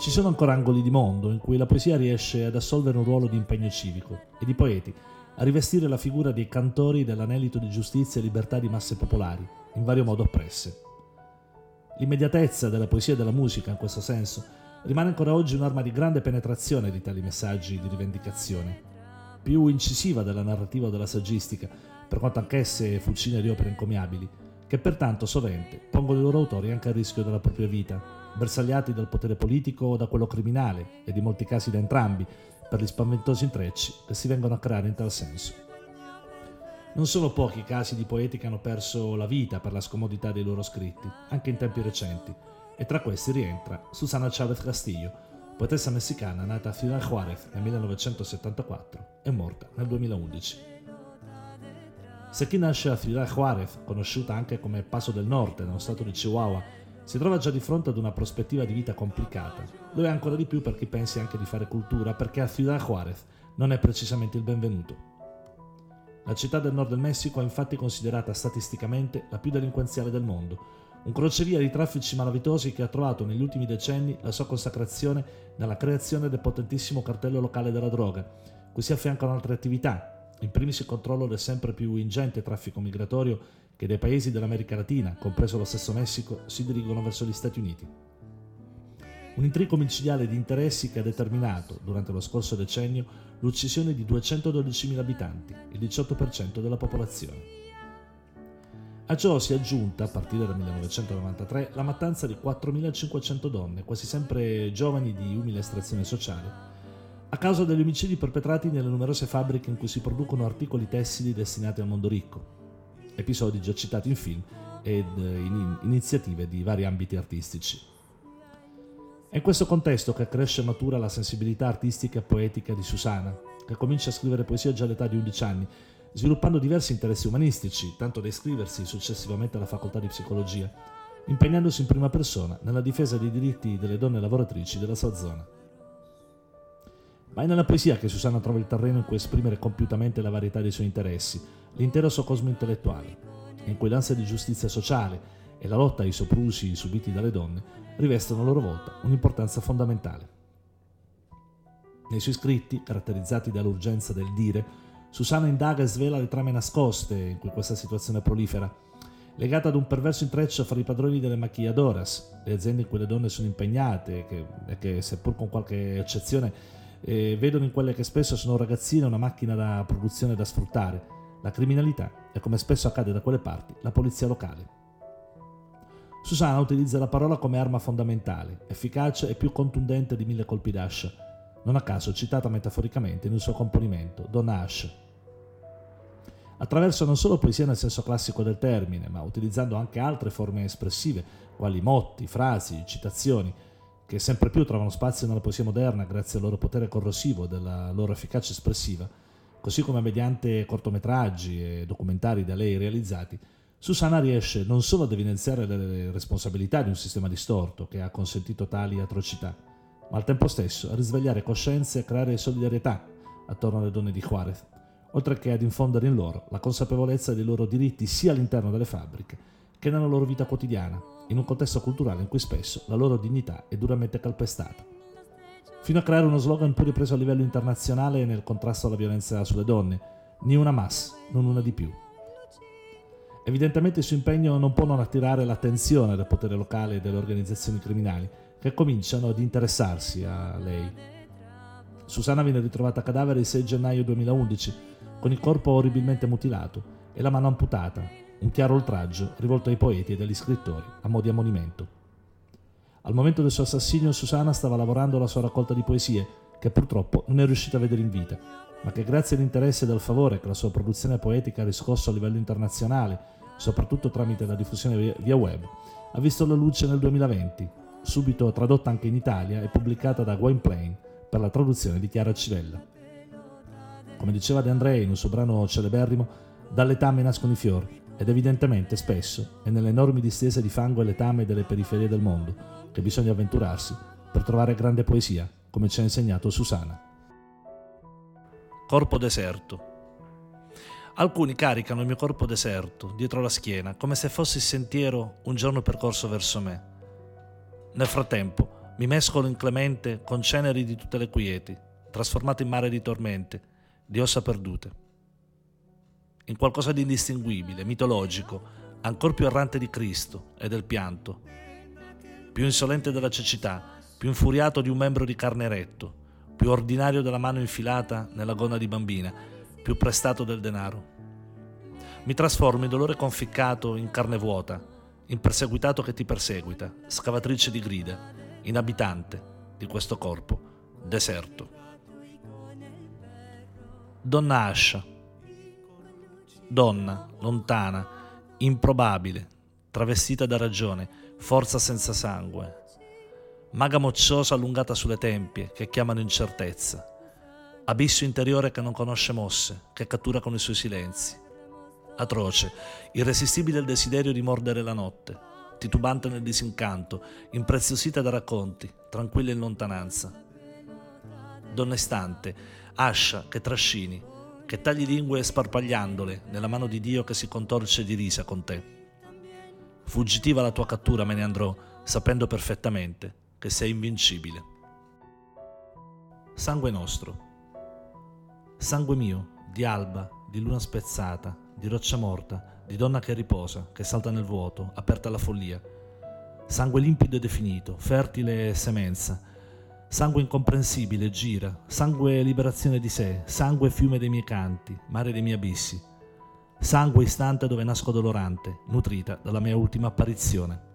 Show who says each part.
Speaker 1: Ci sono ancora angoli di mondo in cui la poesia riesce ad assolvere un ruolo di impegno civico e di poeti a rivestire la figura dei cantori dell'anelito di giustizia e libertà di masse popolari, in vario modo oppresse. L'immediatezza della poesia e della musica, in questo senso, rimane ancora oggi un'arma di grande penetrazione di tali messaggi di rivendicazione, più incisiva della narrativa o della saggistica, per quanto anch'esse fucine di opere encomiabili, che pertanto sovente pongono i loro autori anche a rischio della propria vita, bersagliati dal potere politico o da quello criminale, e in molti casi da entrambi, per gli spaventosi intrecci che si vengono a creare in tal senso. Non sono pochi i casi di poeti che hanno perso la vita per la scomodità dei loro scritti, anche in tempi recenti, e tra questi rientra Susana Chavez Castillo, poetessa messicana nata a Ciudad Juárez nel 1974 e morta nel 2011. Se chi nasce a Ciudad Juárez, conosciuta anche come Paso del Norte nello stato di Chihuahua, si trova già di fronte ad una prospettiva di vita complicata. Lo è ancora di più per chi pensi anche di fare cultura, perché a Ciudad Juárez non è precisamente il benvenuto. La città del nord del Messico è infatti considerata statisticamente la più delinquenziale del mondo, un crocevia di traffici malavitosi che ha trovato negli ultimi decenni la sua consacrazione nella creazione del potentissimo cartello locale della droga, cui si affiancano altre attività, in primis il controllo del sempre più ingente traffico migratorio che dai paesi dell'America Latina, compreso lo stesso Messico, si dirigono verso gli Stati Uniti. Un intrico micidiale di interessi che ha determinato, durante lo scorso decennio, l'uccisione di 212.000 abitanti, il 18% della popolazione. A ciò si è aggiunta, a partire dal 1993, la mattanza di 4.500 donne, quasi sempre giovani di umile estrazione sociale, a causa degli omicidi perpetrati nelle numerose fabbriche in cui si producono articoli tessili destinati al mondo ricco, episodi già citati in film ed in iniziative di vari ambiti artistici. È in questo contesto che cresce e matura la sensibilità artistica e poetica di Susana, che comincia a scrivere poesia già all'età di 11 anni, sviluppando diversi interessi umanistici, tanto da iscriversi successivamente alla facoltà di psicologia, impegnandosi in prima persona nella difesa dei diritti delle donne lavoratrici della sua zona. Ma è nella poesia che Susana trova il terreno in cui esprimere compiutamente la varietà dei suoi interessi, l'intero suo cosmo intellettuale, in cui l'ansia di giustizia sociale e la lotta ai soprusi subiti dalle donne rivestono a loro volta un'importanza fondamentale. Nei suoi scritti, caratterizzati dall'urgenza del dire, Susana indaga e svela le trame nascoste in cui questa situazione prolifera, legata ad un perverso intreccio fra i padroni delle maquilladoras, le aziende in cui le donne sono impegnate e che, che seppur con qualche eccezione, eh, vedono in quelle che spesso sono ragazzine una macchina da produzione da sfruttare, la criminalità e, come spesso accade da quelle parti, la polizia locale. Susana utilizza la parola come arma fondamentale, efficace e più contundente di mille colpi d'ascia, non a caso citata metaforicamente nel suo componimento, Donna Ascia. Attraverso non solo poesia nel senso classico del termine, ma utilizzando anche altre forme espressive, quali motti, frasi, citazioni, che sempre più trovano spazio nella poesia moderna grazie al loro potere corrosivo e della loro efficacia espressiva, così come mediante cortometraggi e documentari da lei realizzati, Susana riesce non solo ad evidenziare le responsabilità di un sistema distorto che ha consentito tali atrocità, ma al tempo stesso a risvegliare coscienze e a creare solidarietà attorno alle donne di Juarez, oltre che ad infondere in loro la consapevolezza dei lori diritti sia all'interno delle fabbriche che nella loro vita quotidiana, in un contesto culturale in cui spesso la loro dignità è duramente calpestata fino a creare uno slogan pure preso a livello internazionale nel contrasto alla violenza sulle donne, ni una mas, non una di più. Evidentemente il suo impegno non può non attirare l'attenzione del potere locale e delle organizzazioni criminali, che cominciano ad interessarsi a lei. Susana viene ritrovata cadavere il 6 gennaio 2011, con il corpo orribilmente mutilato e la mano amputata, un chiaro oltraggio rivolto ai poeti e agli scrittori, a mo' di ammonimento. Al momento del suo assassinio Susana stava lavorando alla sua raccolta di poesie, che purtroppo non è riuscita a vedere in vita, ma che grazie all'interesse e al favore che la sua produzione poetica ha riscosso a livello internazionale, soprattutto tramite la diffusione via web, ha visto la luce nel 2020, subito tradotta anche in Italia e pubblicata da Gwynplaine per la traduzione di Chiara Civella. Come diceva De Andrei in un suo brano celeberrimo, dall'etame nascono i fiori, ed evidentemente spesso è nelle enormi distese di fango e letame delle periferie del mondo che bisogna avventurarsi per trovare grande poesia, come ci ha insegnato Susana. Corpo deserto. Alcuni caricano il mio corpo deserto dietro la schiena, come se fosse il sentiero un giorno percorso verso me. Nel frattempo Mi mescolo inclemente con ceneri di tutte le quieti, trasformato in mare di tormente, di ossa perdute. In qualcosa di indistinguibile, mitologico, ancor più errante di Cristo e del pianto, più insolente della cecità, più infuriato di un membro di carne eretto, più ordinario della mano infilata nella gonna di bambina, più prestato del denaro. Mi trasformo in dolore conficcato in carne vuota, in perseguitato che ti perseguita, scavatrice di grida, in abitante di questo corpo deserto. Donna Ascia, donna, lontana, improbabile, travestita da ragione, forza senza sangue, maga mocciosa allungata sulle tempie che chiamano incertezza, abisso interiore che non conosce mosse, che cattura con i suoi silenzi, atroce, irresistibile il desiderio di mordere la notte, titubante nel disincanto, impreziosita da racconti, tranquilla in lontananza. Donna istante, ascia che trascini, che tagli lingue sparpagliandole nella mano di Dio che si contorce di risa con te. Fuggitiva la tua cattura me ne andrò, sapendo perfettamente che sei invincibile. Sangue nostro. Sangue mio, di alba, di luna spezzata, di roccia morta, di donna che riposa, che salta nel vuoto, aperta alla follia. Sangue limpido e definito, fertile e semenza. Sangue incomprensibile, gira. Sangue liberazione di sé. Sangue fiume dei miei canti, mare dei miei abissi. Sangue istante dove nasco dolorante, nutrita dalla mia ultima apparizione.